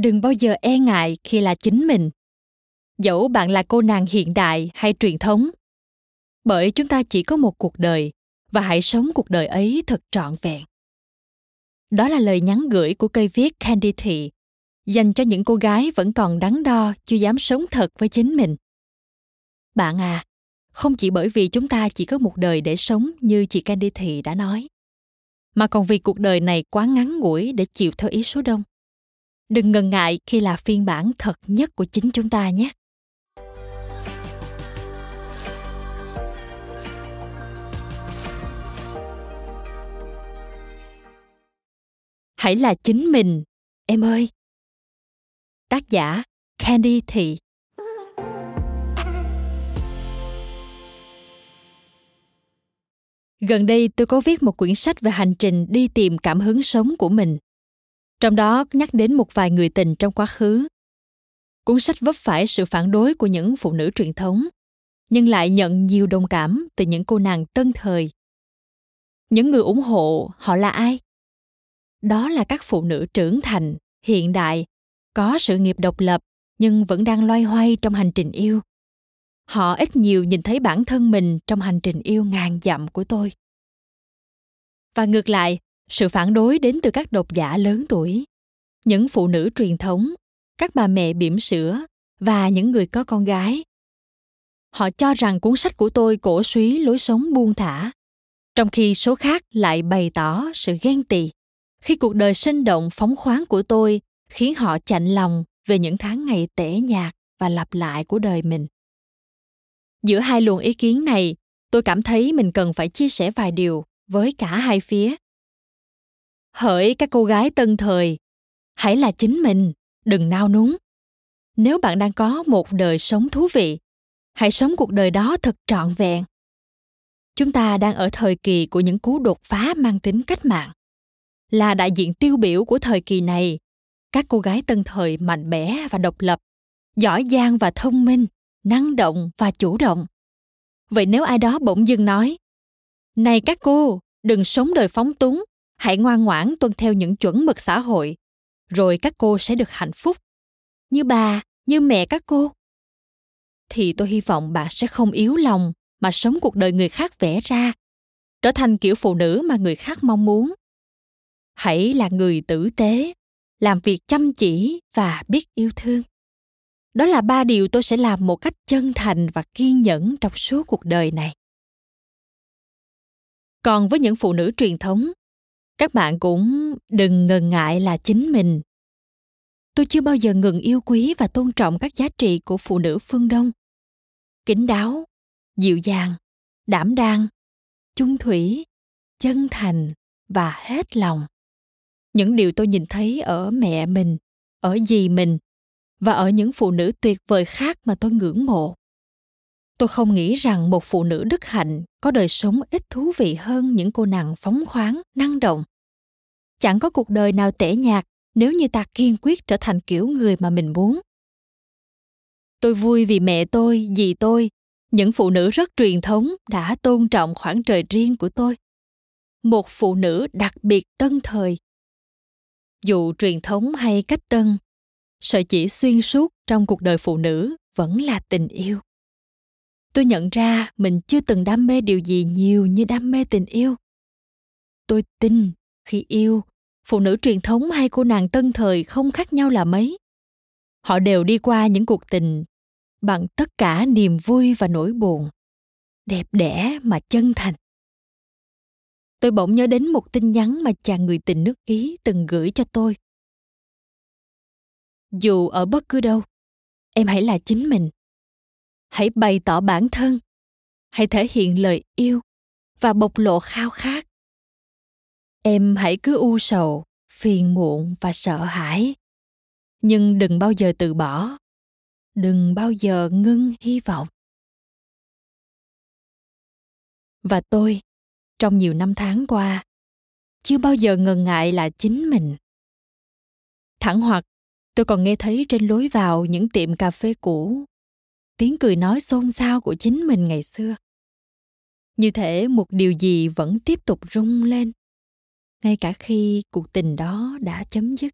Đừng bao giờ e ngại khi là chính mình. Dẫu bạn là cô nàng hiện đại hay truyền thống, bởi chúng ta chỉ có một cuộc đời và hãy sống cuộc đời ấy thật trọn vẹn. Đó là lời nhắn gửi của cây viết candy thị, dành cho những cô gái vẫn còn đắn đo, chưa dám sống thật với chính mình. Bạn à không chỉ bởi vì chúng ta chỉ có một đời để sống như chị candy thị đã nói, mà còn vì cuộc đời này quá ngắn ngủi để chịu theo ý số đông đừng ngần ngại khi là phiên bản thật nhất của chính chúng ta nhé. Hãy là chính mình, em ơi. Tác giả, candy thị. Gần đây tôi có viết một quyển sách về hành trình đi tìm cảm hứng sống của mình trong đó nhắc đến một vài người tình trong quá khứ. Cuốn sách vấp phải sự phản đối của những phụ nữ truyền thống, nhưng lại nhận nhiều đồng cảm từ những cô nàng tân thời. Những người ủng hộ họ là ai? Đó là các phụ nữ trưởng thành, hiện đại, có sự nghiệp độc lập nhưng vẫn đang loay hoay trong hành trình yêu. Họ ít nhiều nhìn thấy bản thân mình trong hành trình yêu ngàn dặm của tôi. Và ngược lại, sự phản đối đến từ các độc giả lớn tuổi. Những phụ nữ truyền thống, các bà mẹ bỉm sữa và những người có con gái. Họ cho rằng cuốn sách của tôi cổ suý lối sống buông thả, trong khi số khác lại bày tỏ sự ghen tị. Khi cuộc đời sinh động, phóng khoáng của tôi khiến họ chạnh lòng về những tháng ngày tẻ nhạt và lặp lại của đời mình. Giữa hai luồng ý kiến này, tôi cảm thấy mình cần phải chia sẻ vài điều với cả hai phía hỡi các cô gái tân thời, hãy là chính mình, đừng nao núng. Nếu bạn đang có một đời sống thú vị, hãy sống cuộc đời đó thật trọn vẹn. Chúng ta đang ở thời kỳ của những cú đột phá mang tính cách mạng. Là đại diện tiêu biểu của thời kỳ này, các cô gái tân thời mạnh mẽ và độc lập, giỏi giang và thông minh, năng động và chủ động. Vậy nếu ai đó bỗng dưng nói, này các cô, đừng sống đời phóng túng hãy ngoan ngoãn tuân theo những chuẩn mực xã hội, rồi các cô sẽ được hạnh phúc. Như bà, như mẹ các cô. Thì tôi hy vọng bạn sẽ không yếu lòng mà sống cuộc đời người khác vẽ ra, trở thành kiểu phụ nữ mà người khác mong muốn. Hãy là người tử tế, làm việc chăm chỉ và biết yêu thương. Đó là ba điều tôi sẽ làm một cách chân thành và kiên nhẫn trong suốt cuộc đời này. Còn với những phụ nữ truyền thống các bạn cũng đừng ngần ngại là chính mình. Tôi chưa bao giờ ngừng yêu quý và tôn trọng các giá trị của phụ nữ phương đông. Kính đáo, dịu dàng, đảm đang, chung thủy, chân thành và hết lòng. Những điều tôi nhìn thấy ở mẹ mình, ở dì mình và ở những phụ nữ tuyệt vời khác mà tôi ngưỡng mộ tôi không nghĩ rằng một phụ nữ đức hạnh có đời sống ít thú vị hơn những cô nàng phóng khoáng, năng động. Chẳng có cuộc đời nào tẻ nhạt nếu như ta kiên quyết trở thành kiểu người mà mình muốn. Tôi vui vì mẹ tôi, dì tôi, những phụ nữ rất truyền thống đã tôn trọng khoảng trời riêng của tôi. Một phụ nữ đặc biệt tân thời. Dù truyền thống hay cách tân, sợi chỉ xuyên suốt trong cuộc đời phụ nữ vẫn là tình yêu tôi nhận ra mình chưa từng đam mê điều gì nhiều như đam mê tình yêu. Tôi tin khi yêu, phụ nữ truyền thống hay cô nàng tân thời không khác nhau là mấy. Họ đều đi qua những cuộc tình bằng tất cả niềm vui và nỗi buồn, đẹp đẽ mà chân thành. Tôi bỗng nhớ đến một tin nhắn mà chàng người tình nước ý từng gửi cho tôi. Dù ở bất cứ đâu, em hãy là chính mình hãy bày tỏ bản thân. Hãy thể hiện lời yêu và bộc lộ khao khát. Em hãy cứ u sầu, phiền muộn và sợ hãi. Nhưng đừng bao giờ từ bỏ. Đừng bao giờ ngưng hy vọng. Và tôi, trong nhiều năm tháng qua, chưa bao giờ ngần ngại là chính mình. Thẳng hoặc, tôi còn nghe thấy trên lối vào những tiệm cà phê cũ tiếng cười nói xôn xao của chính mình ngày xưa. Như thể một điều gì vẫn tiếp tục rung lên, ngay cả khi cuộc tình đó đã chấm dứt.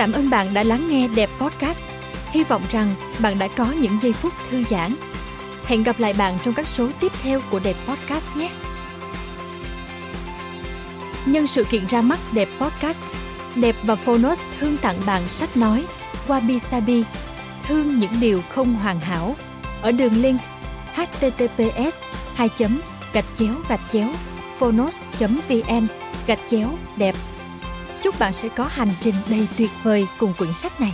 Cảm ơn bạn đã lắng nghe Đẹp Podcast. Hy vọng rằng bạn đã có những giây phút thư giãn. Hẹn gặp lại bạn trong các số tiếp theo của Đẹp Podcast nhé. Nhân sự kiện ra mắt Đẹp Podcast, Đẹp và Phonos thương tặng bạn sách nói Wabi Sabi, thương những điều không hoàn hảo ở đường link https 2 gạch chéo gạch chéo phonos vn gạch chéo đẹp Chúc bạn sẽ có hành trình đầy tuyệt vời cùng quyển sách này.